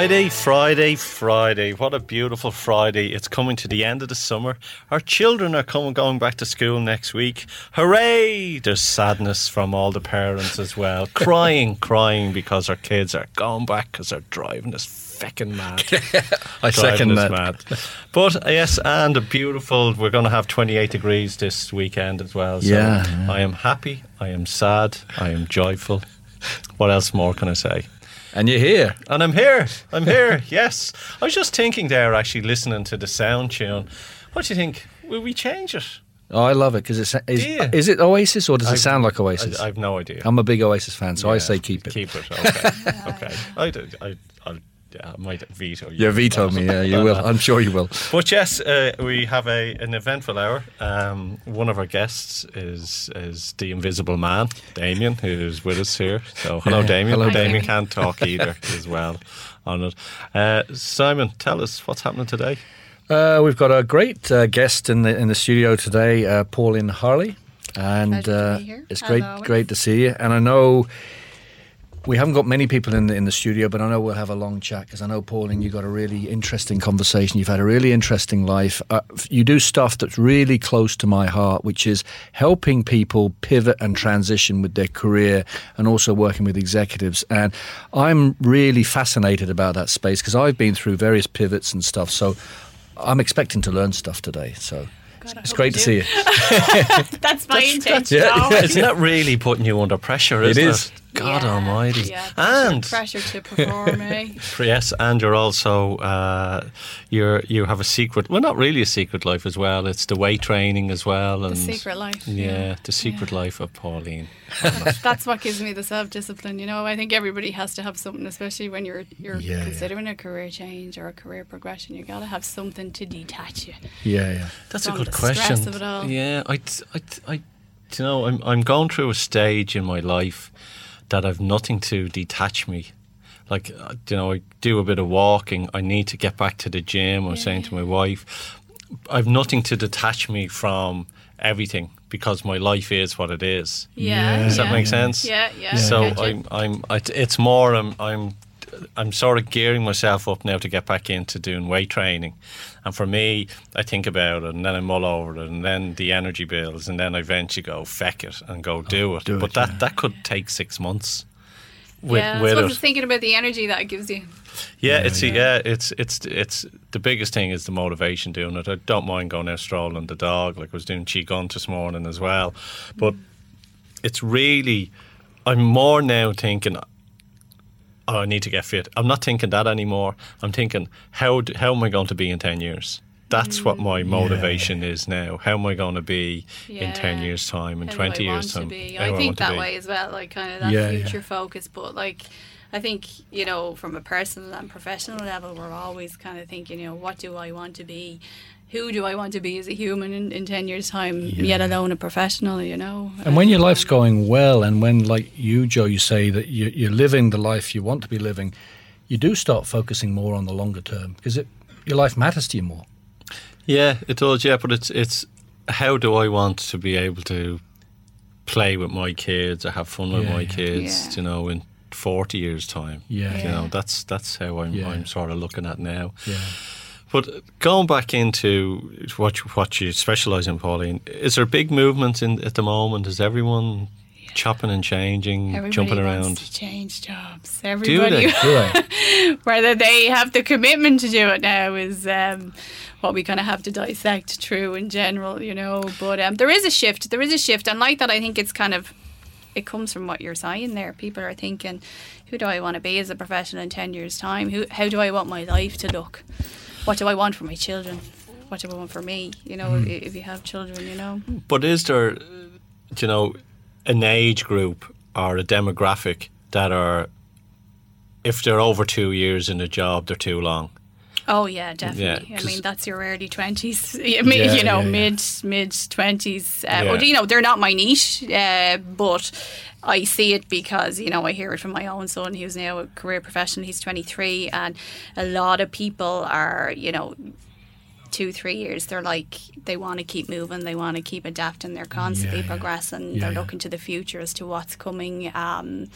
Friday, Friday, Friday. What a beautiful Friday. It's coming to the end of the summer. Our children are coming going back to school next week. Hooray! There's sadness from all the parents as well. crying, crying because our kids are going back because they're driving us feckin' mad. I second that. mad. But yes, and a beautiful, we're going to have 28 degrees this weekend as well. So Yeah, yeah. I am happy, I am sad, I am joyful. What else more can I say? And you're here. And I'm here. I'm here. yes. I was just thinking there, actually, listening to the sound tune. What do you think? Will we change it? Oh, I love it because it's is, is it Oasis or does it I've- sound like Oasis? I, I've no idea. I'm a big Oasis fan, so I say keep it. Keep it. Okay. okay. I, do- I, yeah, I might veto you. You veto me, yeah, you will. I'm sure you will. But yes, uh, we have a an eventful hour. Um, one of our guests is is the Invisible Man, Damien, who's with us here. So hello, Yeah, Damien. hello, Damien Damien. can't talk either as well on it. Uh, Simon, tell us what's happening today. Uh, we've got a great uh, guest in the in the studio today, uh, Pauline Harley, and uh, it's great always. great to see you. And I know we haven't got many people in the in the studio, but I know we'll have a long chat because I know Pauline, you've got a really interesting conversation. You've had a really interesting life. Uh, you do stuff that's really close to my heart, which is helping people pivot and transition with their career, and also working with executives. And I'm really fascinated about that space because I've been through various pivots and stuff. So I'm expecting to learn stuff today. So. God, It's great to do. see you. That's my intention. yeah, always. Isn't that really putting you under pressure? It Isn't is. God Yeah, Almighty! Yeah, pressure, and pressure to perform, eh? yes, and you're also uh, you're you have a secret. Well, not really a secret life as well. It's the weight training as well, The and secret life. Yeah, the secret life of Pauline. That's what gives me the self discipline. You know, I think everybody has to have something, especially when you're you're Yeah, yeah. considering a career change or a career progression. You got to have something to detach you. Yeah, yeah. That's a good the question. of it all. Yeah, I, I, I, you know, I'm I'm going through a stage in my life that I've nothing to detach me. Like, uh, you know, I do a bit of walking. I need to get back to the gym. I was saying to my wife, I've nothing to detach me from everything because my life is what it is. Yeah. Does that yeah. make sense? Yeah, yeah. So I get you. I'm, I'm, it's more. I'm, I'm, I'm sort of gearing myself up now to get back into doing weight training. And for me, I think about it, and then I mull over it, and then the energy bills, and then I eventually go feck it and go oh, do it. do it, but that yeah. that could take six months. With, yeah, I with suppose it. thinking about the energy that it gives you. Yeah, it's yeah. it's it's it's the biggest thing is the motivation doing it. I don't mind going out strolling the dog, like I was doing qigong this morning as well. But it's really, I'm more now thinking. Oh, I need to get fit. I'm not thinking that anymore. I'm thinking how d- how am I going to be in ten years? That's what my mm. motivation is now. How am I going to be in ten years' time, in How twenty years' want time? to be? I think to that be. way as well, like kind of that Yeah, yeah. future focus. But like, I think you know, from a personal and professional level, we're always kind of thinking, you know, what do I want to be? Who do I want to be as a human in, in ten years' time? Yet alone a professional, you know. And when your life's um, going well, and when, like you, Joe, you say that you, you're living the life you want to be living, you do start focusing more on the longer term because it, your life matters to you more. Yeah, it does. Yeah, but it's it's how do I want to be able to play with my kids or have fun with Yeah, my yeah. kids? Yeah. You know, in forty years' time. Yeah. you know that's that's how I'm Yeah. I'm sort of looking at now. Yeah. But going back into what you- what you specialise in, Pauline, is there big movements in at the moment? Is everyone chopping and changing, Everybody jumping wants around? to change jobs. Do Everybody, they? Do they? whether they have the commitment to do it now is um, what we kind of have to dissect True in general, you know. But um, there is a shift. There is a shift, and like that, I think it's kind of it comes from what you're saying there. People are thinking, who do I want to be as a professional in ten years' time? Who, how do I want my life to look? What do I want for my children? What do I want for me? You know, Hmm. if you have children, you know. But is there, you know, an age group or a demographic that are, if they're over two years in a job, they're too long? Oh yeah, definitely. I mean, that's your early twenties. I mean, Yeah, you know, yeah, yeah. mid mid twenties. Uh, Yeah. well, you know, they're not my niche, uh, but I see it because you know I hear it from my own son, who's now a career professional. He's twenty three, and a lot of people are, you know. Two, three years, they're like they want to keep moving, they want to keep adapting, they're constantly Yeah, progressing, Yeah, they're yeah. looking to the future as to what's coming, um,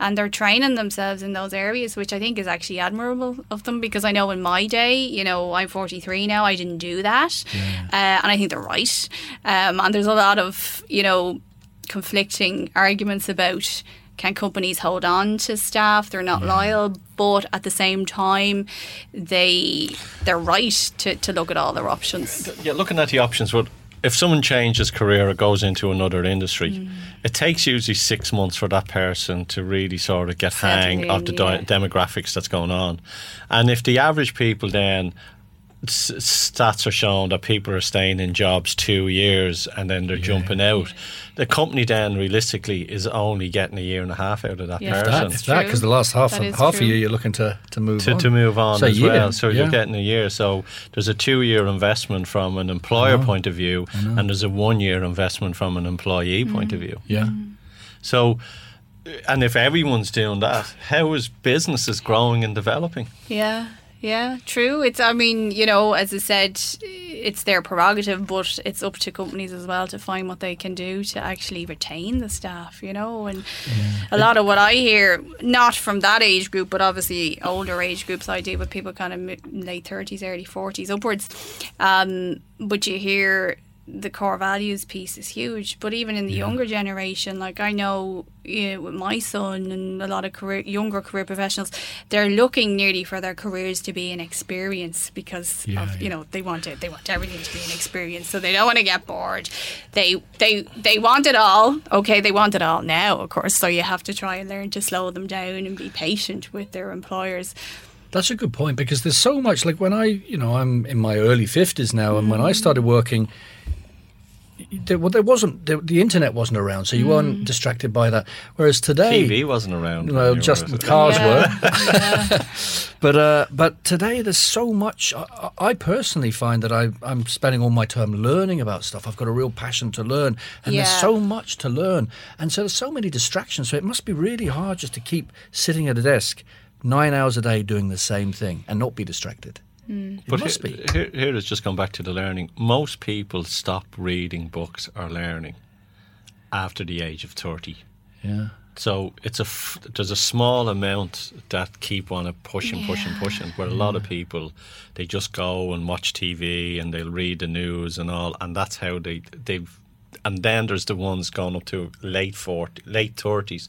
and they're training themselves in those areas, which I think is actually admirable of them because I know in my day, you know, I'm 43 now, I didn't do that, uh, and I think they're right, um, and there's a lot of you know conflicting arguments about can companies hold on to staff they're not loyal but at the same time they they're right to, to look at all their options Yeah, looking at the options, but if someone changes career or goes into another industry, Mm. it takes usually six months for that person to really sort of get hang of the yeah. demographics that's going on. And if the average people then stats are showing that people are staying in jobs two years and then they're jumping out. The company then realistically is only getting a year and a half out of that Yeah. person. That, it's that because the last half That of, half true. a year you're looking to, to move to, on. to move on So as yeah, well. So yeah. you're getting a year. So there's a two year investment from an employer point of view, and there's a one year investment from an employee mm. point of view. Yeah. Mm. So, and if everyone's doing that, how is businesses growing and developing? yeah yeah true. It's i mean you know as i said it's their prerogative but it's up to companies as well to find what they can do to actually retain the staff you know? And a lot of what i hear not from that age group but obviously older age groups i deal with people kind of late 30s early 40s upwards um, but you hear the core values piece is huge. But even in the younger generation like i know you know, with my son and a lot of career younger career professionals they're looking nearly for their careers to be an experience because Yeah, of you know they want it they want everything to be an experience. So they don't want to get bored. They they they want it all. Okay they want it all now of course. So you have to try and learn to slow them down and be patient with their employers. That's a good point because there's so much. Like when I, you know, I'm in my early fifties now, and when I mm-hmm. started working, there, well, there wasn't the, the internet wasn't around, so you weren't distracted by that. Whereas today, TV wasn't around. when well, you just were- cars Yeah. were. But uh, but today there's so much. I, I I personally find that I, I'm spending all my time learning about stuff. I've got a real passion to learn, and there's so much to learn, and so there's so many distractions. So it must be really hard just to keep sitting at a desk nine hours a day doing the same thing and not be distracted. Mm. It But must he- be. Here, here is just going back to the learning. Most people stop reading books or learning after the age of 30. Yeah. So it's a f- there's a small amount that keep on a pushing, pushing, pushing. Where a lot of people they just go and watch TV and they'll read the news and all, and that's how they they've. And then there's the ones going up to late 40, late thirties,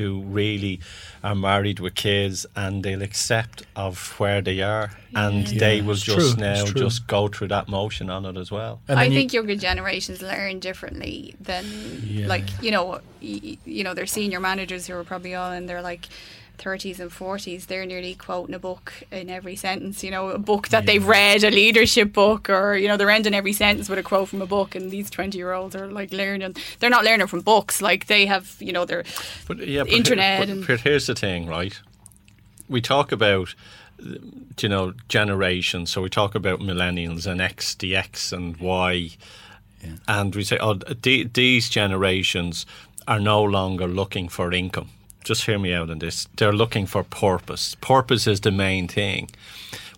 who really are married with kids and they'll accept of where they are, and they will it's just true, now just go through that motion on it as well. And I you- think younger generations learn differently than Yeah. like you know y- you know their senior managers who are probably all in their like 30s and 40s they're nearly quoting a book in every sentence you know a book that they've read a leadership book or you know they're ending every sentence with a quote from a book and these 20 year olds are like learning they're not learning from books like they have you know they're But yeah, but Internet Here, but, but here's the thing, right? We talk about, you know, generations. So we talk about millennials and X, the X and Y, and we say, oh, the, these generations are no longer looking for income. Just hear me out on this. They're looking for purpose. Purpose is the main thing.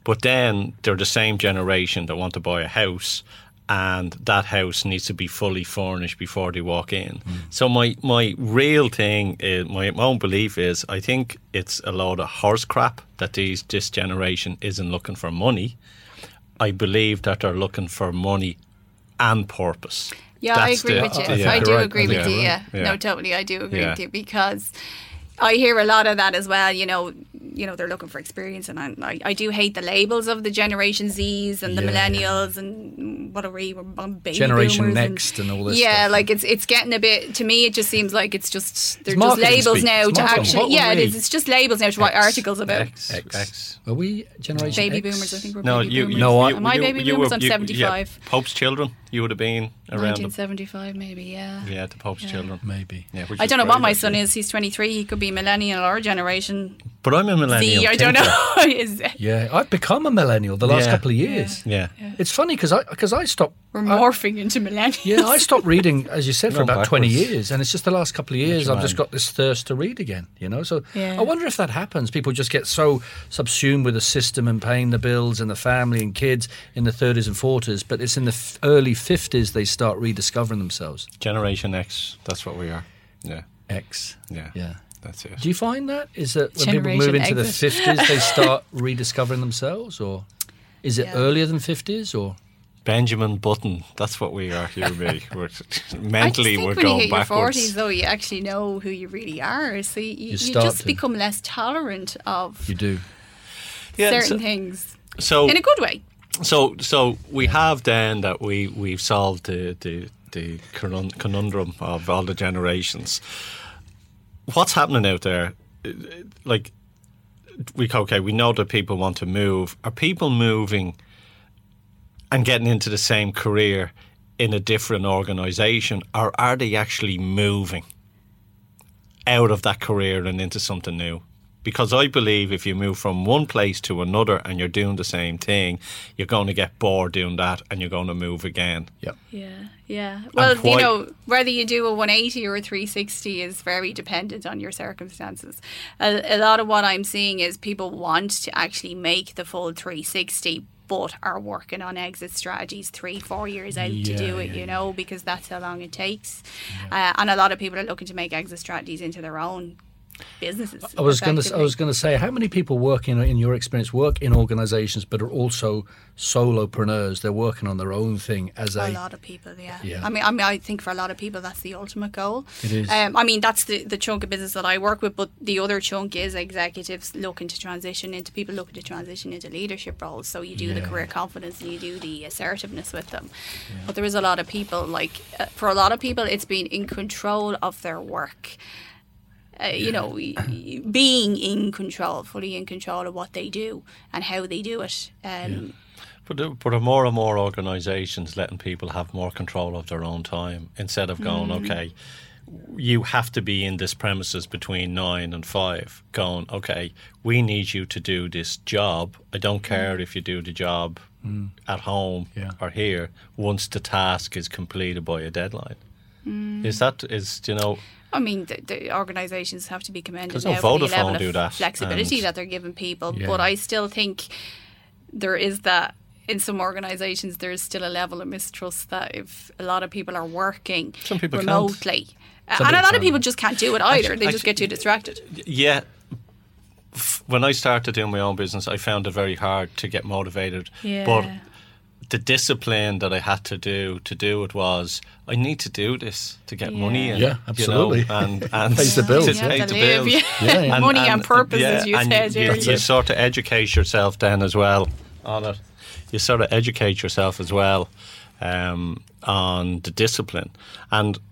But then they're the same generation that want to buy a house and that house needs to be fully furnished before they walk in. Mm. So my, my real thing, uh, is, my own belief is, I think it's a load of horse crap that these this generation isn't looking for money. I believe that they're looking for money and purpose. Yeah, I agree the- with you. I think I do agree I with you. you're Yeah. no, totally, I do agree Yeah. with you because I hear a lot of that as well. You know, you know, they're looking for experience, and I, I, I do hate the labels of the Generation Zs and the Yeah. millennials and what are we? We're baby Generation boomers Next and all this Yeah, stuff. like it's it's getting a bit. To me, it just seems like it's just they're just labels speak. now It's to marketing. actually. What Yeah, it we? is. It's just labels now to write X. articles about. X, X. X. Are we generation Baby X? boomers, I think we're No, baby you, boomers. No, I- you, Am I you, baby you boomers? were, I'm you- yeah, 75. Pope's children. You would have been around the 1975, maybe. Yeah. yeah, the Pope's children. Maybe. Yeah, I don't know what my son is. He's 23. He could be millennial or generation But I'm a millennial. See, I don't know. Is it? Yeah, I've become a millennial the last Yeah. couple of years. Yeah. It's funny because I because I stopped. We're I- morphing into millennials. yeah, I stopped reading, as you said, for Going about twenty years, and it's just the last couple of years I've just got this thirst to read again. You know, so Yeah. I wonder if that happens. People just get so subsumed with the system and paying the bills and the family and kids in the thirties and forties, but it's in the f- early fifties they start rediscovering themselves. Generation X. That's what we are. Yeah. X. Yeah. Yeah. That's it. Do you find that is that when people move into the fifties they start rediscovering themselves, or is it Yeah. earlier than fifties, or Benjamin Button. That's what we are. You and me. We're, I just mentally, think we're when you going hit your forties, though, you actually know who you really are. So you, you, start just to. become less tolerant of you do? Yeah, certain so- things So in a good way. So, so we have then that we we've solved the the, the conundrum of all the generations. What's happening out there? Like, we okay, we know that people want to move. Are people moving and getting into the same career in a different organisation, or are they actually moving out of that career and into something new? Because I believe if you move from one place to another and you're doing the same thing, you're going to get bored doing that and you're going to move again. Yeah. Yeah, yeah. Well, why- you know, whether you do a 180 or a 360 is very dependent on your circumstances. A, a lot of what I'm seeing is people want to actually make the full 360, but are working on exit strategies three, four years out to do it, yeah, you know, because that's how long it takes. Uh, and a lot of people are looking to make exit strategies into their own businesses. I was going to. I was going to say, how many people work in, in your experience, work in organisations, but are also solopreneurs? They're working on their own thing as a. a lot of people, yeah. Yeah. I mean, I mean, I think for a lot of people, that's the ultimate goal. It is. Um, I mean, that's the, the chunk of business that I work with, but the other chunk is executives looking to transition into people looking to transition into leadership roles. So you do the career confidence and you do the assertiveness with them. But there is a lot of people, like, uh, for a lot of people, it's being in control of their work. Uh, you know, y- y- being in control, fully in control of what they do and how they do it. Um, But there, but are more and more organisations letting people have more control of their own time instead of going, Mm. okay, you have to be in this premises between nine and five. Going, okay, we need you to do this job. I don't care if you do the job at home Yeah. or here. Once the task is completed by a deadline, Mm. is that is you know I mean, the, the organisations have to be commended 'Cause no for the level do of that, flexibility that they're giving people. Yeah. But I still think there is that in some organisations there is still a level of mistrust that if a lot of people are working Some people remotely, Some and a lot of can't. people just can't do it either. Actu- they just actu- get too distracted. yeah. When I started doing my own business, I found it very hard to get motivated. But the discipline that I had to do to do it was I need to do this to get money Yeah. in. Yeah, you know, absolutely. and and Pays the bills, to yeah. pay You the to live, bills. yeah. Yeah, yeah. Money and purpose, as you and said you, earlier. you sort of educate yourself then as well on it. You sort of educate yourself as well um, on the discipline. And w-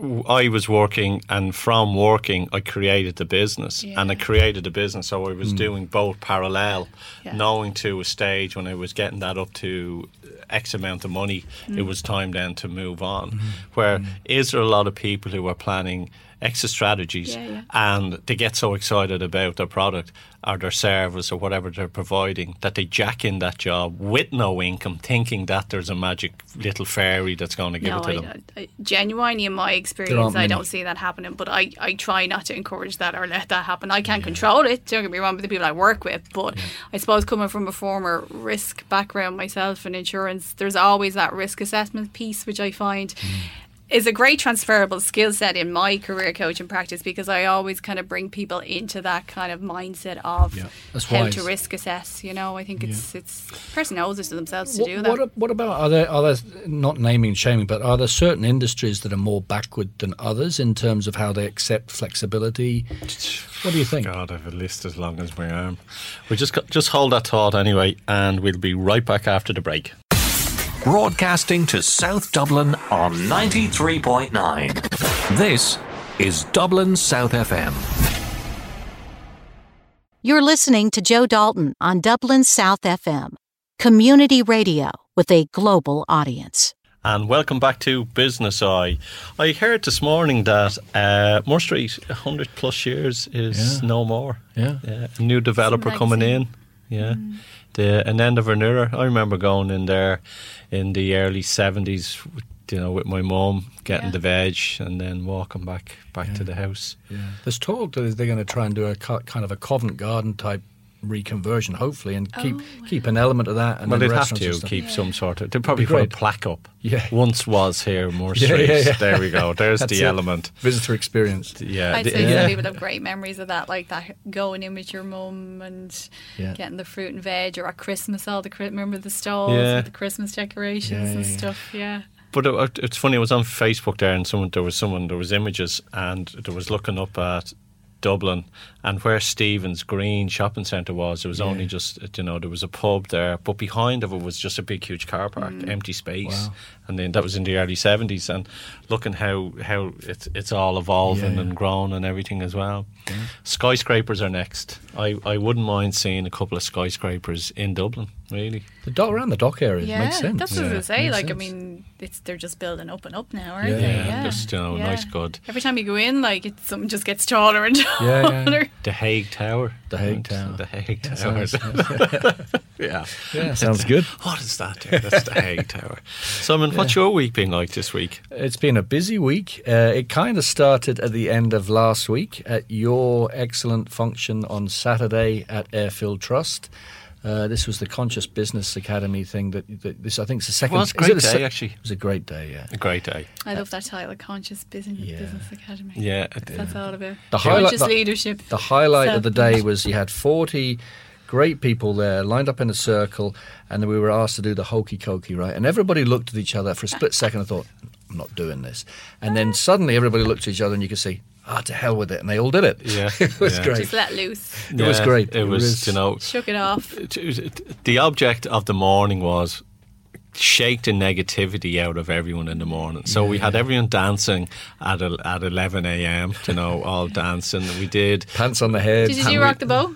I was working, and from working, I created the business, and I created the business. So I was mm. doing both parallel, Yeah. knowing to a stage when I was getting that up to X amount of money, Mm. it was time then to move on. Mm-hmm. Where mm-hmm. is there a lot of people who are planning exit strategies Yeah, yeah. and they get so excited about their product or their service or whatever they're providing that they jack in that job with no income, thinking that there's a magic little fairy that's going to give No, it to I, them. I, genuinely, in my experience, I don't see that happening. But I, I try not to encourage that or let that happen. I can't control it. Don't get me wrong with the people I work with. But I suppose coming from a former risk background myself in insurance, there's always that risk assessment piece, which I find. Mm. Is a great transferable skill set in my career coaching practice because I always kind of bring people into that kind of mindset of Yeah, how wise. to risk assess. You know, I think it's it's person owes it to themselves to What, do that. what, what about are there are there not naming and shaming, but are there certain industries that are more backward than others in terms of how they accept flexibility? What do you think? God, I have a list as long as my arm. We just got, just hold that thought anyway, and we'll be right back after the break. Broadcasting to South Dublin on 93.9. This is Dublin South FM. You're listening to Joe Dalton on Dublin South FM, community radio with a global audience. and welcome back to Business Eye. I heard this morning that uh, Moore Street, 100 plus years, is Yeah. no more. Yeah. a new developer coming in. Yeah. The, an end of an era. I remember going in there in the early 70s, you know, with my mum, getting Yeah. the veg and then walking back back to the house. Yeah. There's talk that they're going to try and do a co- kind of a Covent Garden type reconversion, hopefully, and keep Oh. keep an element of that. And well, then they'd have to keep Yeah. some sort of. They'd probably Be put a great. plaque up. Yeah. Once was here, Moore Yeah, Street. yeah, yeah. There we go. There's the it. element. visitor experience. Yeah. I'd say Yeah. some people have great memories of that, like that going in with your mum and Yeah. getting the fruit and veg, or at Christmas, all the remember the stalls Yeah. with the Christmas decorations Yeah, and yeah. stuff. Yeah, But it, it's funny. I was on Facebook there, and someone there was someone there was images, and there was looking up at Dublin and where Stephen's Green shopping centre was. There was Yeah. only just you know there was a pub there, but behind of it was just a big huge car park, mm. empty space, Wow. And then that was in the early seventies. And looking how how it's it's all evolving Yeah. and grown and everything as well. Skyscrapers are next. I, I wouldn't mind seeing a couple of skyscrapers in Dublin. Really, The dock around the dock area yeah, makes sense. that's what I was Yeah. gonna say. Makes Like, I mean, it's they're just building up and up now, aren't Yeah. they? Yeah, Yeah, just, you know, nice, good. Every time you go in, like, it, something just gets taller and Yeah, yeah. taller. the Hague Tower. The Hague Tower. The Hague Yeah, Tower. sounds- yeah. yeah, sounds good. What is that? There? That's the Hague Tower. Simon, what's your week been like this week? It's been a busy week. Uh, it kind of started at the end of last week at your excellent function on Saturday at Airfield Trust. Uh, this was the Conscious Business Academy thing. That, that this I think is the second. Well, it's a great the day, se- actually. It was a great day. Yeah. A great day. I love that title, Conscious Business Yeah. Business Academy. Yeah. That's all about The highlight- conscious the- leadership. The highlight of the day was you had 40 great people there lined up in a circle, and then we were asked to do the hokey cokey, right? And everybody looked at each other for a split second and thought, I'm not doing this. And then suddenly everybody looked at each other, and you could see, ah, to hell with it. And they all did it. Yeah, it was yeah. great. Just let loose. It was great. It It was, was- you know, Shook it off. it- it- the object of the morning was shake the negativity out of everyone in the morning. So we had everyone dancing at el- at 11 a.m. You know, all dancing. We did. Pants on the head. Did you and we- rock the boat?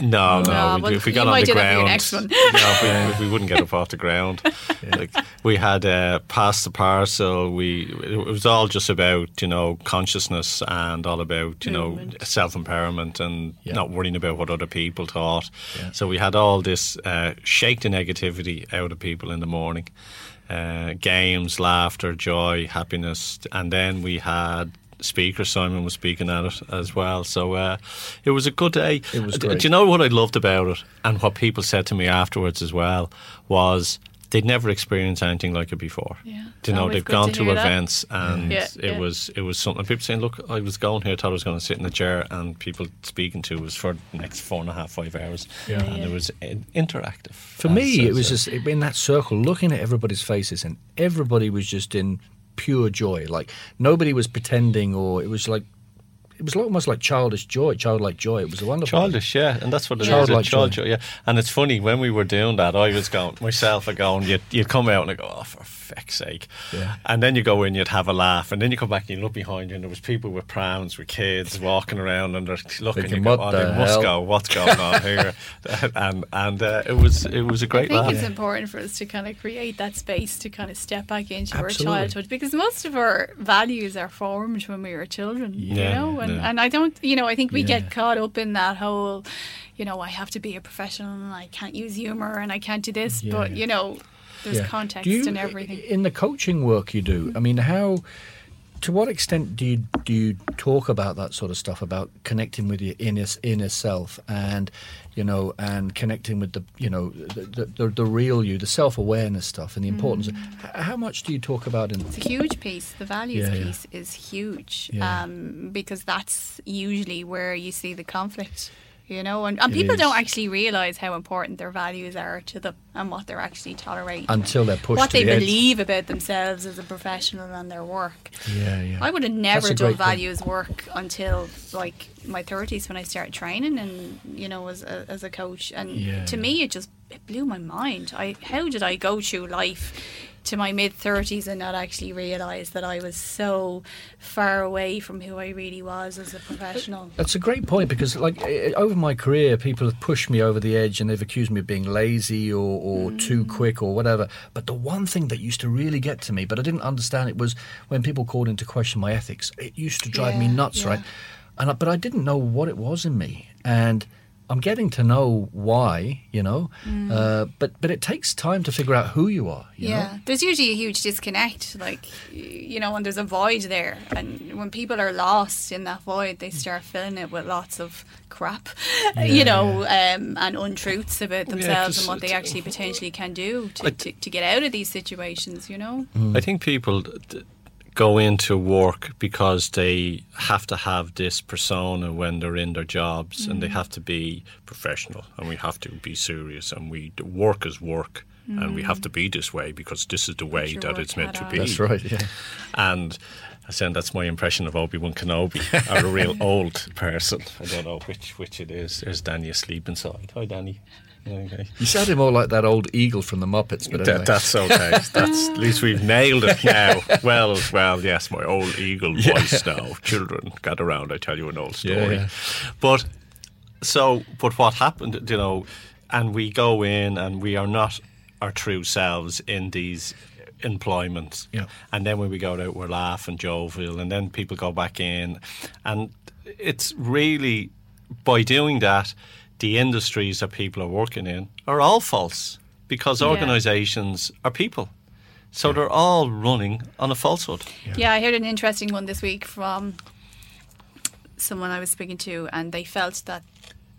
No, no. No, we, well, if we got on the do that for your ground, no, we, we wouldn't get up off the ground. Like, we had uh, pass the parcel. We it was all just about you know consciousness and all about you Movement. know self empowerment and Yeah. not worrying about what other people thought. Yeah. So we had all this uh, shake the negativity out of people in the morning. Uh, games, laughter, joy, happiness, and then we had speaker Simon was speaking at it as well. So uh, it was a good day. It was Uh, Do great. you know what I loved about it, and what people said to me afterwards as well was they'd never experienced anything like it before. Yeah, Do you know they've gone to to, hear that. events and Yeah, it yeah. was it was something. People saying, "Look, I was going here, thought I was going to sit in a chair," and people speaking to was for the next four and a half, five hours, Yeah. and Yeah. it was uh, interactive. For me, it was a- just in that circle, looking at everybody's faces, and everybody was just in pure joy. Like nobody was pretending, or it was like it was almost like childish joy, childlike joy. It was a wonderful. Childish, yeah, and that's what it is. Childlike a child joy. joy, yeah. And it's funny when we were doing that, I was going myself. I going, you'd, you'd come out and I go, oh, for feck's sake, Yeah. And then you go in, you'd have a laugh, and then you come back and you look behind you, and there was people with prams with kids walking around, and they're looking. Thinking, you go, "What oh, the they must go. What's going on here? and and uh, it was it was a I great I think laugh. it's important for us to kind of create that space to kind of step back into Absolutely. our childhood because most of our values are formed when we were children, you know. And, yeah. and I don't, you know, I think we Yeah. get caught up in that whole, you know, I have to be a professional and I can't use humor and I can't do this, but you know, there's Yeah. context you- and everything. In the coaching work you do, I mean, how, to what extent do you do you talk about that sort of stuff about connecting with your inner inner self and, you know, and connecting with the you know the the, the real you, the self awareness stuff, and the importance. of Mm. H- How much do you talk about in? It's a huge piece. The values Yeah, yeah. piece is huge Yeah. um, because that's usually where you see the conflict. You know, and, and It people is. don't actually realize how important their values are to them and what they're actually tolerating. Until they're pushed what to they the edge. believe about themselves as a professional and their work. Yeah, yeah. I would have never done values work until like my thirties when I started training and you know as a, as a coach. And Yeah, to yeah. me, it just it blew my mind. I how did I go through life to my mid 30s and not actually realize that I was so far away from who I really was as a professional. That's a great point because, like, eh, over my career, people have pushed me over the edge and they've accused me of being lazy or, or Mm. too quick or whatever. But the one thing that used to really get to me, but I didn't understand it, was when people called into question my ethics. It used to drive me nuts, yeah. right? And I, but I didn't know what it was in me, and I'm getting to know why, you know. Uh, but but it takes time to figure out who you are. You Mm. yeah, know? there's usually a huge disconnect, like you know, when there's a void there, and when people are lost in that void, they start filling it with lots of crap, you know, um, and untruths about themselves 'cause and what they actually potentially can do to, Like- to, to get out of these situations, you know. I think people d- go into work because they have to have this persona when they're in their jobs, and they have to be professional, and we have to be serious, and we work is work, and we have to be this way because this is the way that it's meant to on. be. That's right. Yeah. And I said that's my impression of Obi Wan Kenobi, or a real old person. I don't know which which it is. There's Danny asleep inside. Hi, Danny. Okay. You sounded more like that old eagle from the Muppets, but anyway. That, that's okay. That's at least we've nailed it now. Well, well, yes, my old eagle voice now. Children, get around. I tell you an old story. Yeah, yeah. But so, but what happened? You know, and we go in and we are not our true selves in these employments. Yeah. And then when we go out, we're laughing, jovial, and then people go back in, and it's really by doing that, the industries that people are working in are all false because Yeah. organisations are people. So they're all running on a falsehood. Yeah, I heard an interesting one this week from someone I was speaking to, and they felt that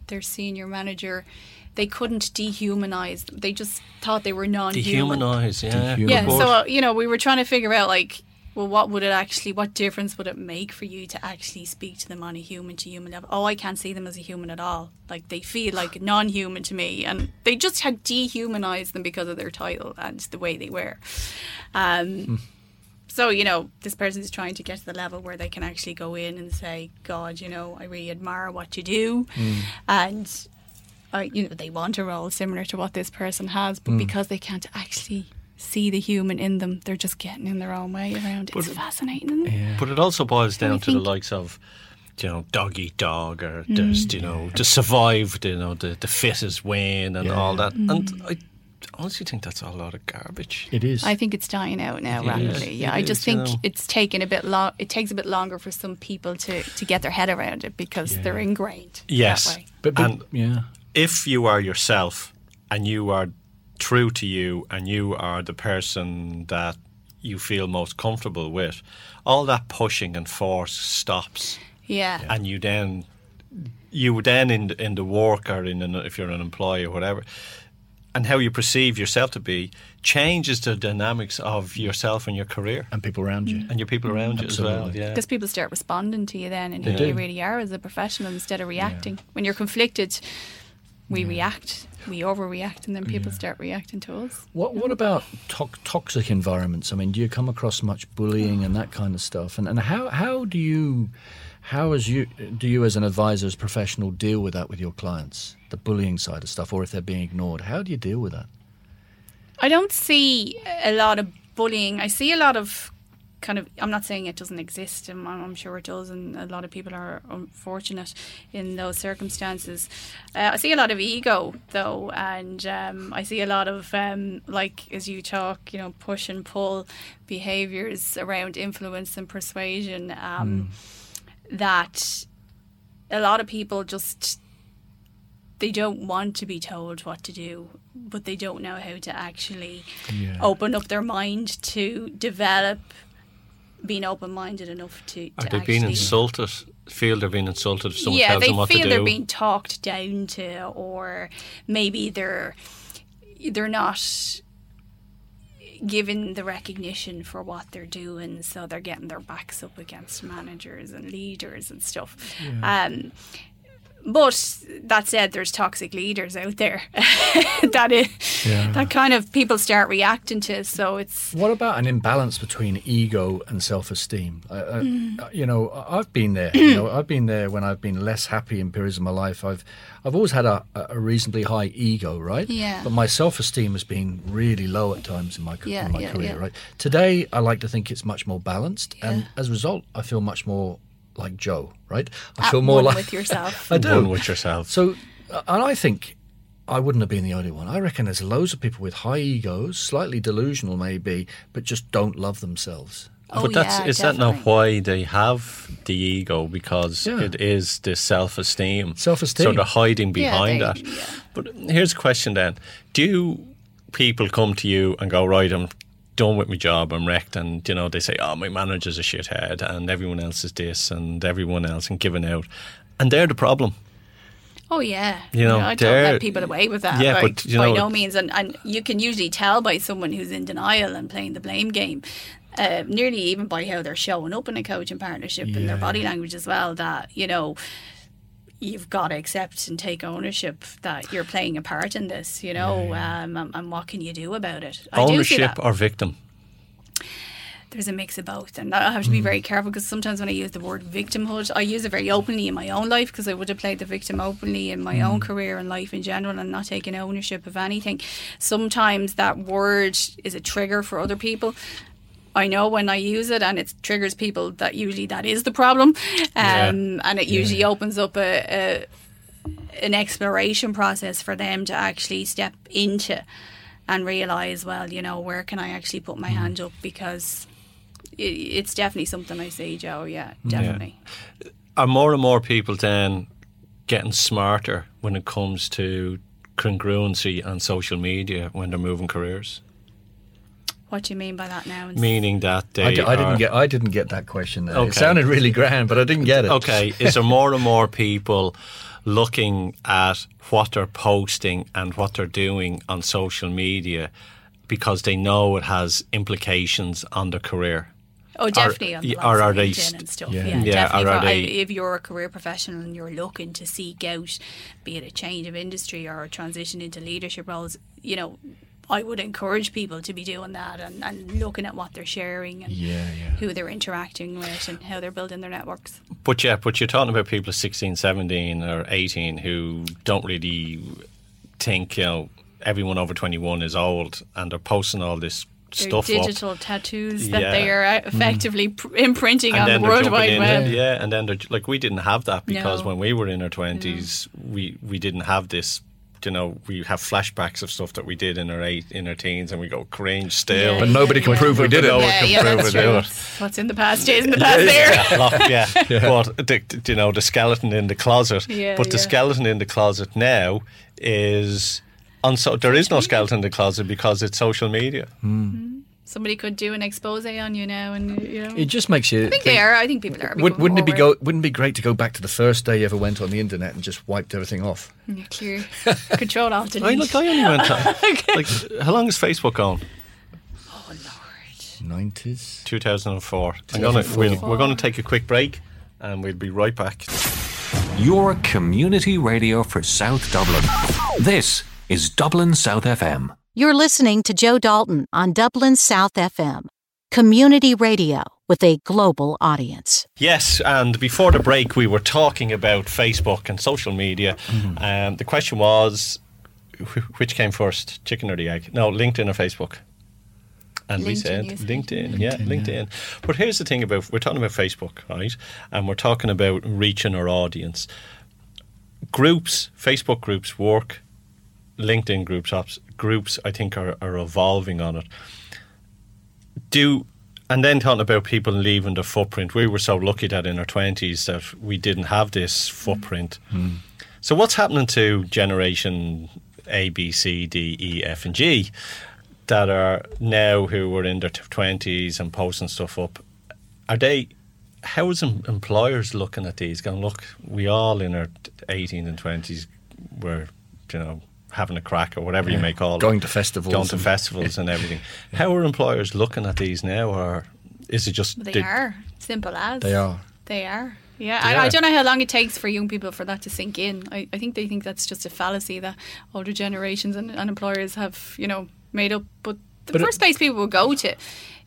their senior manager, they couldn't dehumanize. They just thought they were non-human. Dehumanise, yeah. Dehumanize. Yeah, so uh, you know, we were trying to figure out like, well, what would it actually, what difference would it make for you to actually speak to them on a human to human level? Oh, I can't see them as a human at all. Like they feel like non-human to me, and they just had dehumanized them because of their title and the way they were. Um, hmm. So you know, this person is trying to get to the level where they can actually go in and say, "God, you know, I really admire what you do," hmm. and I, you know, they want a role similar to what this person has, but hmm. because they can't actually see the human in them, they're just getting in their own way around. It. It's fascinating. But it also boils down I to the likes of, you know, dog eat dog, or Mm. there's, you know, to survive, you know, the, the fittest win and Yeah. all that. Mm. And I honestly think that's a lot of garbage. It is. I think it's dying out now It rapidly. is, Yeah, it I just is, you think know. it's taken a bit long. It takes a bit longer for some people to to get their head around it because they're ingrained. Yes. that way. but, but and yeah. if you are yourself and you are true to you and you are the person that you feel most comfortable with, all that pushing and force stops. Yeah. and you then you then in the, in the work or in an, if you're an employee or whatever and how you perceive yourself to be changes the dynamics of yourself and your career And people around you. and your people around you as well yeah Because people start responding to you then and who do. you really are as a professional instead of reacting. When you're conflicted, we react, we overreact, and then people start reacting to us. What What about to- toxic environments? I mean, do you come across much bullying and that kind of stuff? And and how how do you how as you do you as an advisor, as professional, deal with that with your clients, the bullying side of stuff, or if they're being ignored? How do you deal with that? I don't see a lot of bullying. I see a lot of kind of. I'm not saying it doesn't exist. I'm, I'm sure it does, and a lot of people are unfortunate in those circumstances. Uh, I see a lot of ego though, and um, I see a lot of um, like as you talk, you know, push and pull behaviors around influence and persuasion. Um, That a lot of people just they don't want to be told what to do, but they don't know how to actually Yeah. open up their mind to develop being open minded enough to, are they actually being insulted? Feel they're being insulted if someone yeah, tells they them what feel to they're being talked down to, or maybe they're they're not given the recognition for what they're doing, so they're getting their backs up against managers and leaders and stuff. Um, but that said, there's toxic leaders out there that is Yeah. that kind of people start reacting to. So it's What about an imbalance between ego and self-esteem? Uh, uh, Mm. You know, I- I've been there. You know, I've been there when I've been less happy in periods of my life. I've, I've always had a, a reasonably high ego, right? Yeah. But my self-esteem has been really low at times in my, Yeah, in my yeah, career, right? Today, I like to think it's much more balanced, and as a result, I feel much more like Joe, right? I at feel more one like with yourself. I do. One with yourself. So, uh, and I think I wouldn't have been the only one. I reckon there's loads of people with high egos, slightly delusional maybe, but just don't love themselves. Oh, but that's yeah, is that not why they have the ego because Yeah. it is the self esteem. Self-esteem. So they're hiding Yeah, behind they- that. yeah. But here's a question then: Do people come to you and go, "Right, I'm done with my job, I'm wrecked," and you know they say, "Oh, my manager's a shithead, and everyone else is this, and everyone else, and giving out," and they're the problem. Oh yeah, You know, I don't let people away with that. Yeah, like, but, you by no means, and, and you can usually tell by someone who's in denial and playing the blame game. Uh, nearly even by how they're showing up in a coaching partnership and their body language as well. That you know, you've got to accept and take ownership that you're playing a part in this. You know, Um, and, and what can you do about it? I Ownership or victim? there's a mix of both and I have to be very careful because sometimes when I use the word victimhood I use it very openly in my own life because I would have played the victim openly in my own career and life in general and not taking ownership of anything sometimes that word is a trigger for other people I know when I use it and it triggers people that usually that is the problem um, and it usually opens up a, a an exploration process for them to actually step into and realize well you know where can I actually put my hand up? Because it, it's definitely something I see Joe. Yeah. definitely. Are more and more people then getting smarter when it comes to congruency on social media when they're moving careers? What do you mean by that now Meaning that they I, are- didn't get. I didn't get that question. There. Okay. It sounded really grand, but I didn't get it. Okay, is there more and more people looking at what they're posting and what they're doing on social media because they know it has implications on their career? Oh, definitely on the y- likes or are they LinkedIn st- and stuff. Yeah. Yeah, Yeah, definitely. or are they- if you're a career professional and you're looking to seek out, be it a change of industry or a transition into leadership roles, you know, I would encourage people to be doing that and, and looking at what they're sharing and Yeah, yeah. who they're interacting with and how they're building their networks. But yeah, but you're talking about people 16, 17 or 18 who don't really think, you know, everyone over 21 is old and they're posting all this Their stuff up. digital tattoos that Yeah. they are uh, effectively pr- imprinting and on the World Wide Web. yeah, and then like we didn't have that because No. when we were in our twenties, we we didn't have this. You know, we have flashbacks of stuff that we did in our eight in our teens, and we go cringe still. Yeah, But nobody can yeah. prove we did it. No one can yeah, prove we did it. What's in the past stays in the past there. Yeah, look, yeah. But the, the- you know, the skeleton in the closet. Yeah, but the skeleton in the closet now is on. So there is no skeleton in the closet because it's social media. Mm. Mm. Somebody could do an expose on you now, and you know. It just makes you. I think they are. I think people are. Would, wouldn't it be more go? Wouldn't it be great to go back to the first day you ever went on the internet and just wiped everything off? Mm, yeah, clear. Control alt delete. I look. I only went. On, like, how long is Facebook on? oh Lord. Nineties. 2004. We'll, we're going to take a quick break and we'll be right back. Your community radio for South Dublin. This is Dublin South FM. You're listening to Joe Dalton on Dublin South FM, community radio with a global audience. Yes, and before the break, we were talking about Facebook and social media. Mm-hmm. Um, the question was wh- which came first, chicken or the egg? No, LinkedIn or Facebook? And we LinkedIn, said said. LinkedIn, yeah, LinkedIn. But here's the thing about we're talking about Facebook, right? And we're talking about reaching our audience. Groups, Facebook groups work. LinkedIn groups, ops- groups, I think, are, are evolving on it. Do and then talking about people leaving the footprint. We were so lucky that in our twenties that we didn't have this footprint. Mm. So what's happening to generation A, B, C, D, E, F, and G that are now who were in their twenties and posting stuff up? Are they? How is em- employers looking at these? Going, look, we all in our eighteen and twenties were, you know, having a crack or whatever you may call it, Going to festivals going to and- festivals and everything. How are employers looking at these now, or is it just They the- are simple as They are. They are. Yeah, I, I don't know how long it takes for young people for that to sink in. I, I think they think that's just a fallacy that older generations and, and employers have, you know, made up. But the But it- first place people will go to,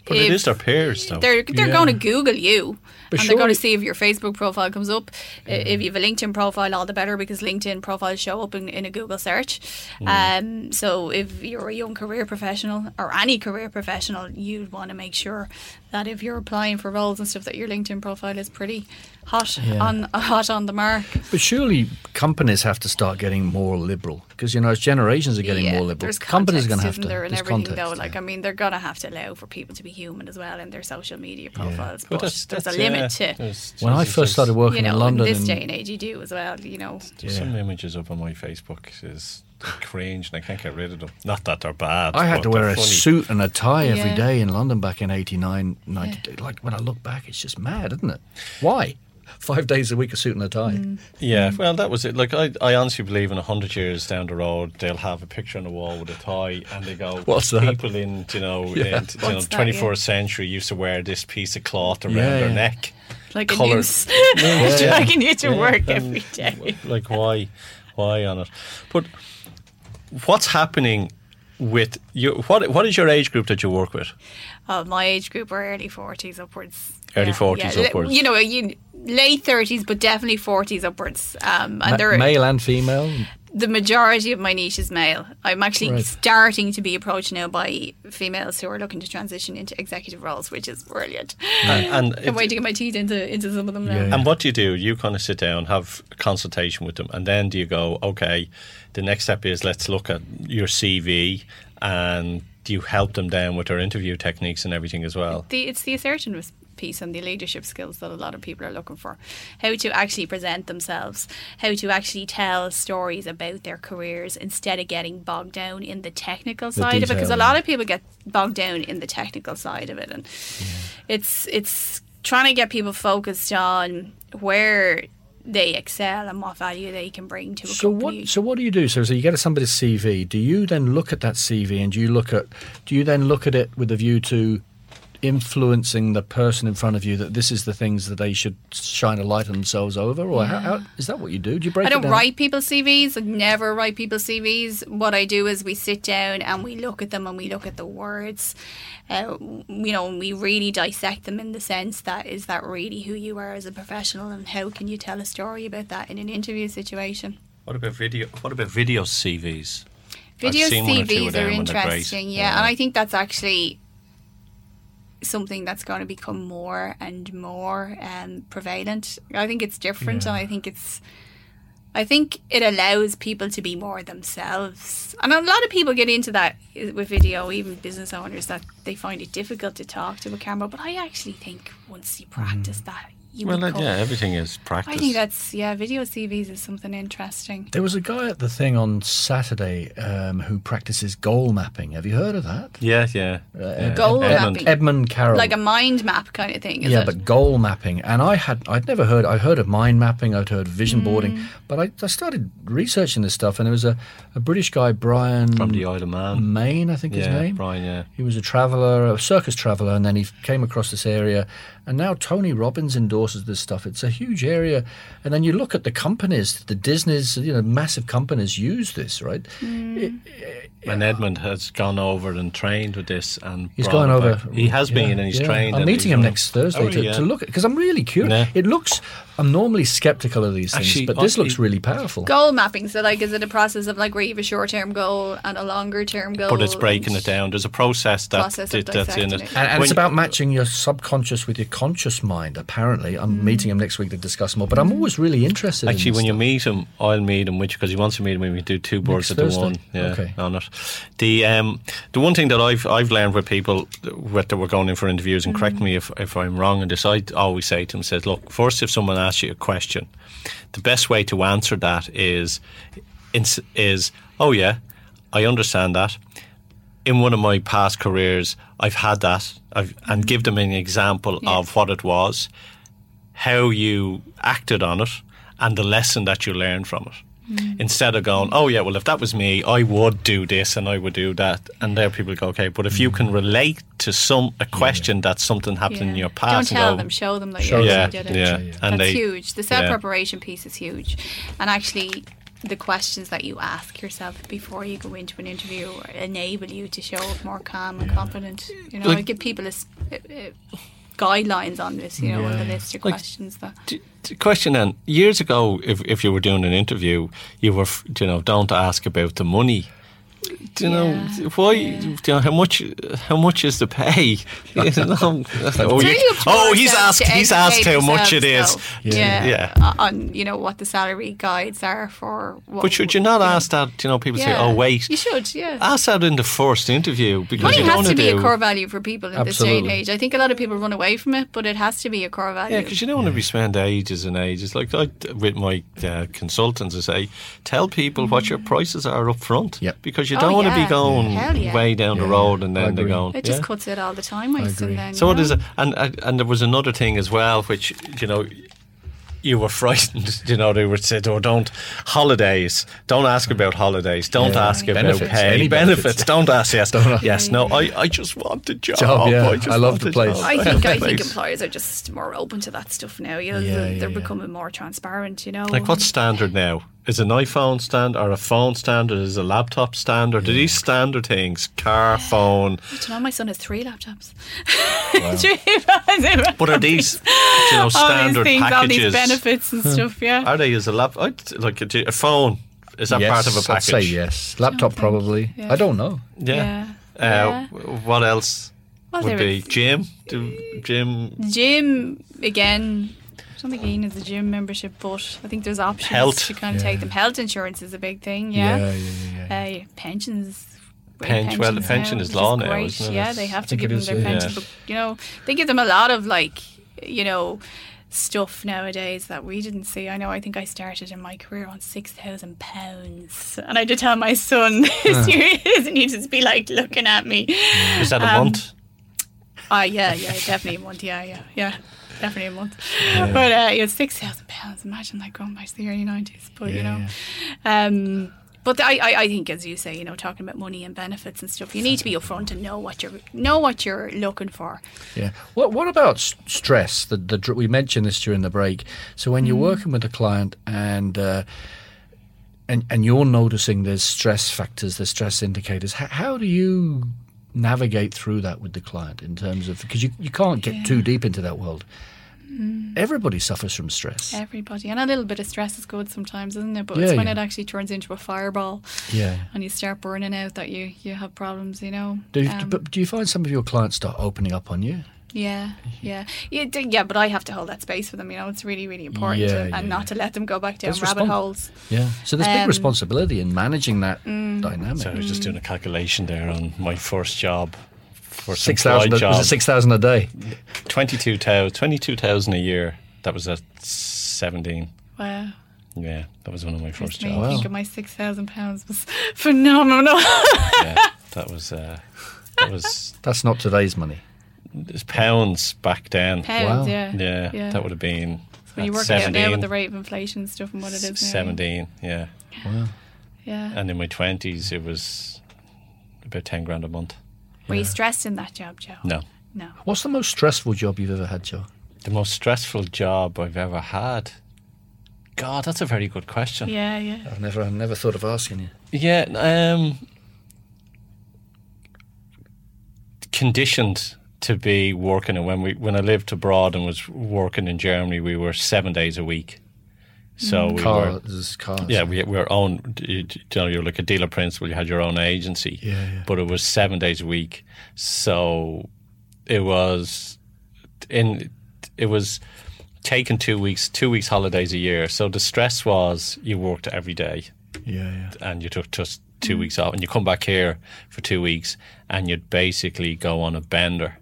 But it if is their peers, though. they're they're Yeah. going to Google you. But and they're going to see if your Facebook profile comes up. I If you have a LinkedIn profile, all the better because LinkedIn profiles show up in, in a Google search. Um, so if you're a young career professional or any career professional, you'd want to make sure that if you're applying for roles and stuff, that your LinkedIn profile is pretty hot Yeah. on hot on the mark. But surely companies have to start getting more liberal because you know as generations are getting yeah, more liberal, There's companies are going to have isn't to. there, and everything context, though. Like yeah. I mean, they're gonna have to allow for people to be human as well in their social media profiles. But, that's- there's that's- a limit yeah, to. there's- when I first started working you know, in London, in this day and age, you do as well. You know, there's Some images up on my Facebook is cringe, and I can't get rid of them. Not that they're bad. I had to wear a funny. suit and a tie every Yeah. day in London back in 89, 90. Like when I look back, it's just mad, isn't it? Why? Five days a week, a suit and a tie. Mm. Yeah, well, that was it. Like, I, I honestly believe in a hundred years down the road, they'll have a picture on the wall with a tie, and they go, What's that? People in, you know, Yeah. in, you know, What's that, twenty fourth yeah. century used to wear this piece of cloth around Yeah, their yeah. neck. like a Coloured. noose, yeah. dragging you to Yeah, work every day. Like, why, why on it? But what's happening with you? What What is your age group that you work with? Uh, my age group are early forties upwards. Early 40s L- upwards. You know, you late thirties, but definitely forties upwards. Um, and Ma- they're male and female. The majority of my niche is male. I'm actually Right. starting to be approached now by females who are looking to transition into executive roles, which is brilliant. And, and I'm waiting to get my teeth into into some of them now. Yeah, yeah. And what do you do? You kind of sit down, have a consultation with them, and then do you go, okay, the next step is let's look at your CV and do you help them down with their interview techniques and everything as well? the, it's the assertiveness piece and the leadership skills that a lot of people are looking for. How to actually present themselves, how to actually tell stories about their careers instead of getting bogged down in the technical side of it. Because a lot of people get bogged down in the technical side of it, and it's it's trying to get people focused on where they excel and what value they can bring to a So company. what? So what do you do? So, so you get somebody's CV. Do you then look at that CV and do you look at? Do you then look at it with a view to influencing the person in front of you that this is the things that they should shine a light on themselves over, or how, how, is that what you do? Do you break? I don't down? write people's CVs. I never write people's CVs. What I do is we sit down and we look at them and we look at the words. Uh, you know, and we really dissect them in the sense that is that really who you are as a professional and how can you tell a story about that in an interview situation. What about video? What about video CVs? Video seen one or two of CVs are and they're interesting, yeah, and I think that's actually something that's going to become more and more um, prevalent. I think it's different, and I think it's. I think it allows people to be more themselves, and a lot of people get into that with video. Even business owners that they find it difficult to talk to a camera, but I actually think once you practice that, you Well, become. yeah, everything is practice. I think that's yeah. Video CVs is something interesting. There was a guy at the thing on Saturday um, who practices goal mapping. Have you heard of that? yeah, yeah. yeah. Goal Edmund. mapping. Edmund Carroll. Like a mind map kind of thing. Is yeah, it? but goal mapping, and I had I'd never heard. I heard of mind mapping. I'd heard of vision boarding, Mm. but I, I started researching this stuff, and there was a, a British guy, Brian From the Isle of Man. Mayne, I think his name. Brian, yeah. He was a traveller, a circus traveller, and then he came across this area. And now Tony Robbins endorses this stuff. It's a huge area. And then you look at the companies, the Disney's, you know, massive companies use this, right? Hmm. And Edmund has gone over and trained with this, and He's brought gone over. He has been, yeah, and he's yeah. trained. I'm meeting him next Thursday Oh, to, yeah. to look because I'm really curious. Yeah. It looks. I'm normally skeptical of these things, Actually, but this I- looks really powerful. goal mapping. So, like, is it a process of like where you have a short term goal and a longer term goal? But it's breaking it down. There's a process that Process of that's in it. it. And, and it's you- about matching your subconscious with your conscious mind. Apparently, I'm mm. meeting him next week to discuss more. But I'm mm. always really interested. Actually, in when this you meet him, I'll meet him with you because he wants to meet him. We do two birds Next at the one. Yeah, Okay. on it. The um, the one thing that I've I've learned with people that we're going in for interviews, and correct mm. me if, if I'm wrong in this, I always say to them, says, look, first if someone asks you a question, the best way to answer that is is, is oh yeah, I understand that. In one of my past careers, I've had that, I've, and give them an example of what it was, how you acted on it, and the lesson that you learned from it. Mm. instead of going, oh yeah, well if that was me, I would do this and I would do that, and there people go, okay, but if you mm. can relate to some a question that's something happened in Yeah. your Don't past, tell and go, them, show them that Show you yeah, actually did it. yeah, Yeah. and That's they, huge. The self preparation piece is huge. And actually, the questions that you ask yourself before you go into an interview enable you to show up more calm and confident. You know, Like- give people a, s- a- a- guidelines on this, you know, on the list of Like- questions that. D- d- question then years ago if, if you were doing an interview you were you know don't ask about the money do you know Yeah, why yeah. do you know, how much how much is the pay you know, oh, you- really up to oh he's asked he's asked how much it is yourselves, though. Yeah. Yeah, Yeah. On you know what the salary guides are for. What, but should you not ask that you know people say oh wait You should, yeah. ask that in the first interview because Money you don't has to be do a core value for people in this day and age. I think a lot of people run away from it, but it has to be a core value. Yeah, because you don't want to be spend ages and ages. Like I, with my uh, consultants, I say, tell people what your prices are up front. Yep. Because you Oh, don't want to yeah. be going yeah. way down the road and then they're agree. going. It just yeah. cuts it all the time, I agree. Then, So you it know? is, a, and and and there was another thing as well, which you know. You were frightened, you know. They would say, "Oh, don't holidays. Don't ask about holidays. Don't Yeah. ask about Benefits, pay. any benefits. benefits. Don't ask. Yes, Don't ask. yes. No, I, I just want a job. Job, yeah. just I love want the place. job. I think I think employers are just more open to that stuff now. You know, Yeah, they're, they're yeah. becoming more transparent. You know, Like what's standard now? Is an iPhone stand or a phone stand or Is a laptop standard? Are these standard things? Car, phone. I Do you know my son has three laptops? But are these you know all standard these things, all these packages? benefits and stuff? Yeah. Are they as a lap? I'd, like a, a phone? Is that yes, part of a I'd package? say yes. Laptop think- probably. yeah. I don't know. Yeah. Yeah. Uh, What else Well, would be is- gym? Do gym Gym again. I don't think Ian has a gym membership, but I think there's options Health. to kind of Yeah. take them. Health insurance is a big thing. Yeah, Yeah. yeah, yeah. yeah. Uh, pensions. well, the pension now, is law now, great. isn't it? Yeah, they have I to give them is, their pension, but you know they give them a lot of like you know stuff nowadays that we didn't see. I know. I think I started in my career on six thousand pounds, and I did tell my son this year doesn't need to be like looking at me. is that a Um, month? Ah, yeah, yeah, definitely a month. Yeah, yeah, yeah, definitely a month. But uh, it was six thousand pounds. Imagine that going back to the early nineties. But you know, um, but I, I, I think as you say, you know, talking about money and benefits and stuff, you need to be upfront and know what you're know what you're looking for. Yeah. What What about stress? The, the we mentioned this during the break. So when you're Mm. working with a client and uh, and and you're noticing there's stress factors, there's stress indicators. How, how do you navigate through that with the client in terms of because you you can't get too deep into that world. Mm. Everybody suffers from stress. Everybody and a little bit of stress is good sometimes, isn't it? But Yeah, it's when yeah. it actually turns into a fireball Yeah. and you start burning out that you you have problems. You know. Do you, Um, but do you find some of your clients start opening up on you? Yeah, yeah, yeah, yeah. But I have to hold that space for them. You know, it's really, really important, Yeah, and, yeah, and not to let them go back down That's rabbit respon- holes. Yeah. So there's big Um, responsibility in managing that mm. dynamic. So I was just doing a calculation there on my first job. First Six employed thousand. Was it six thousand a day? 22,000 22,000 a year. That was at 17. Wow. Yeah, that was one of my first me jobs. think of my six thousand pounds was phenomenal. Yeah, that was uh, that was That's not today's money. It's pounds back then. Pounds, Wow. yeah. Yeah, Yeah. that would have been When you at work it out now with the rate of inflation and stuff and what it is now. 17, yeah. Wow. Yeah. And in my 20s, it was about 10 grand a month. Were you stressed in that job, Joe? No. No. What's the most stressful job you've ever had, Joe? The most stressful job I've ever had. God, that's a very good question. Yeah, yeah. I've never, I never thought of asking you. Yeah, um, conditioned to be working. And when we when I lived abroad and was working in Germany, we were seven days a week. So mm. we were, Cars, cars. yeah, we, we were own. You know, you're like a dealer principal. You had your own agency. Yeah, yeah. But it was seven days a week. So it was in. It was taking two weeks, two weeks holidays a year. So the stress was you worked every day yeah, yeah. and you took just two weeks off, and you come back here for two weeks, and you'd basically go on a bender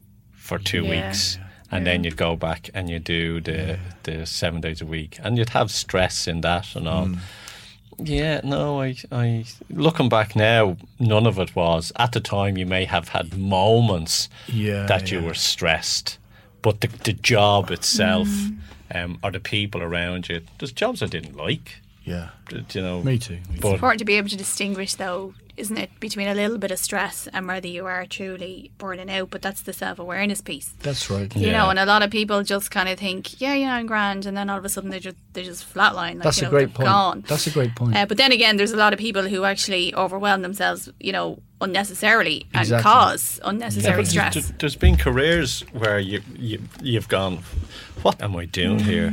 for two Yeah. weeks, and then you'd go back and you do the the seven days a week, and you'd have stress in that and all. Mm. Yeah, no, I, I looking back now, none of it was. At the time, you may have had moments Yeah, that you were stressed, but the the job itself, um, or the people around you, there's jobs I didn't like. Yeah. you know. Me too. Me too. But important to be able to distinguish though isn't it between a little bit of stress and whether you are truly burning out but that's the self-awareness piece That's right. you Yeah. know and a lot of people just kind of think yeah yeah I'm grand and then all of a sudden they just they just flatline like, That's you a know, great they're point. gone. That's a great point. Uh, but then again, there's a lot of people who actually overwhelm themselves, you know, unnecessarily and Exactly. cause Yeah, unnecessary but stress. th- there's been careers where you, you you've gone, what am I doing here?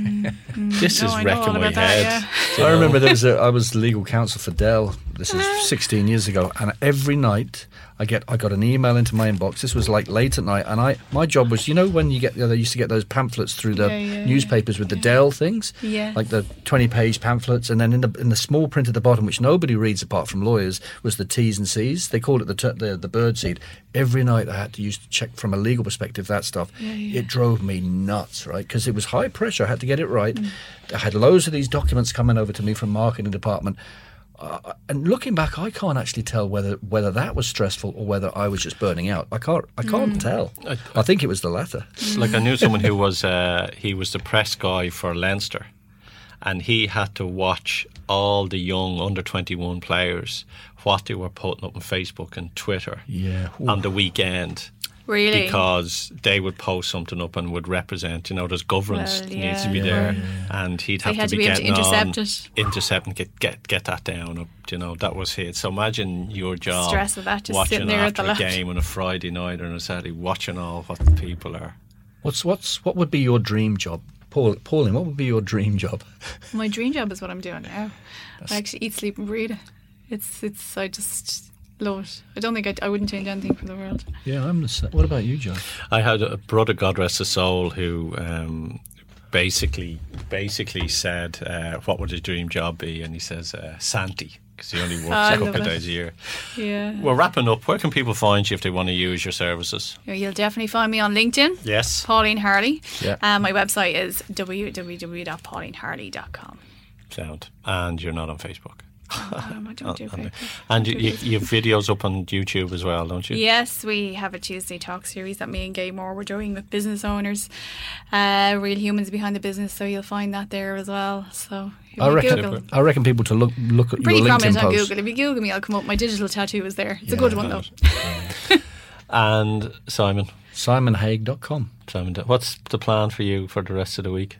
This No, is Mm. I know all wrecking my about that, head. yeah. You I remember there was a, I was legal counsel for Dell. This is 16 years ago, and every night I get I got an email into my inbox. This was like late at night, and I my job was you know when you get they used to get those pamphlets through the Yeah, yeah, newspapers with the Dell things, Yeah. like the 20 page pamphlets, and then in the in the small print at the bottom, which nobody reads apart from lawyers, was the T's and C's. They called it the the, the bird seed. Every night I had to use to check from a legal perspective that stuff. It drove me nuts, right? Because it was high pressure. I had to get it right. Mm. I had loads of these documents coming over to me from marketing department. Uh, and looking back, I can't actually tell whether whether that was stressful or whether I was just burning out. I can't I can't tell. I, think it was the latter. Like I knew someone who was uh, he was the press guy for Leinster, and he had to watch all the young under twenty one players what they were putting up on Facebook and Twitter Yeah. on the weekend. Really? Because they would post something up and would represent, you know, there's governance Well, needs to yeah, be yeah. there, and he'd They have had to to be be able to getting on, intercept it. intercept and get get get that down. Up, you know, that was it. So imagine your job, Stress of that, just watching sitting there at after the a left. game on a Friday night or on a Saturday, watching all what the people are. What's what's what would be your dream job, Paul? Pauline, what would be your dream job? My dream job is what I'm doing now. I actually eat, sleep, and breathe. It's it's I just love it. I don't think I'd, I wouldn't change anything for the world. Yeah, I'm the same. What about you, John? I had a brother, God rest his soul, who um, basically basically said, uh, "What would his dream job be?" And he says, uh, "Santy," because he only works a couple of days a year. Yeah. We're wrapping up. Where can people find you if they want to use your services? You'll definitely find me on LinkedIn. Yes, Pauline Harley. Yeah. Uh, my website is www.paulineharley.com. sound. And you're not on Facebook. Um, I don't do And, Facebook. and you, you, you have videos up on YouTube as well, don't you? Yes, we have a Tuesday talk series that me and Gay Moore were doing with business owners, uh, real humans behind the business. So you'll find that there as well. So I you reckon Google, I reckon people to look look at pretty your LinkedIn prominent on. Google. If you Google me, I'll come up. My digital tattoo is there. It's a good one though. And Simon, SimonHaig.com Simon, what's the plan for you for the rest of the week?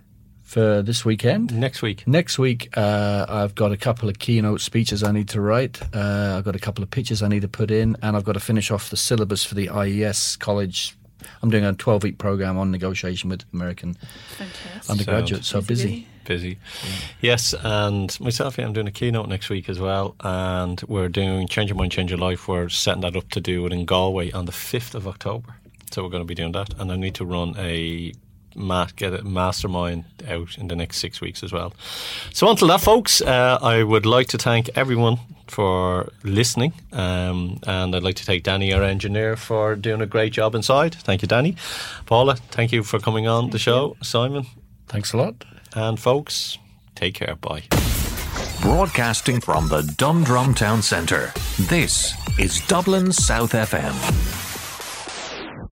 For this weekend. Next week. Next week, uh, I've got a couple of keynote speeches I need to write. Uh, I've got a couple of pitches I need to put in, and I've got to finish off the syllabus for the IES college. I'm doing a 12 week program on negotiation with American Fantastic. undergraduates. So busy. busy. Yes, and myself, yeah, I'm doing a keynote next week as well, and we're doing Change Your Mind, Change Your Life. We're setting that up to do it in Galway on the 5th of October. So we're going to be doing that, and I need to run a ma- get a mastermind out in the next six weeks as well. So until that, folks, uh, I would like to thank everyone for listening, um, and I'd like to thank Danny, our engineer, for doing a great job inside. Thank you, Danny. Paula, thank you for coming on the show. Simon, Thanks a lot. and folks, take care. Bye. Broadcasting from the Dundrum Town Centre. This is Dublin South FM.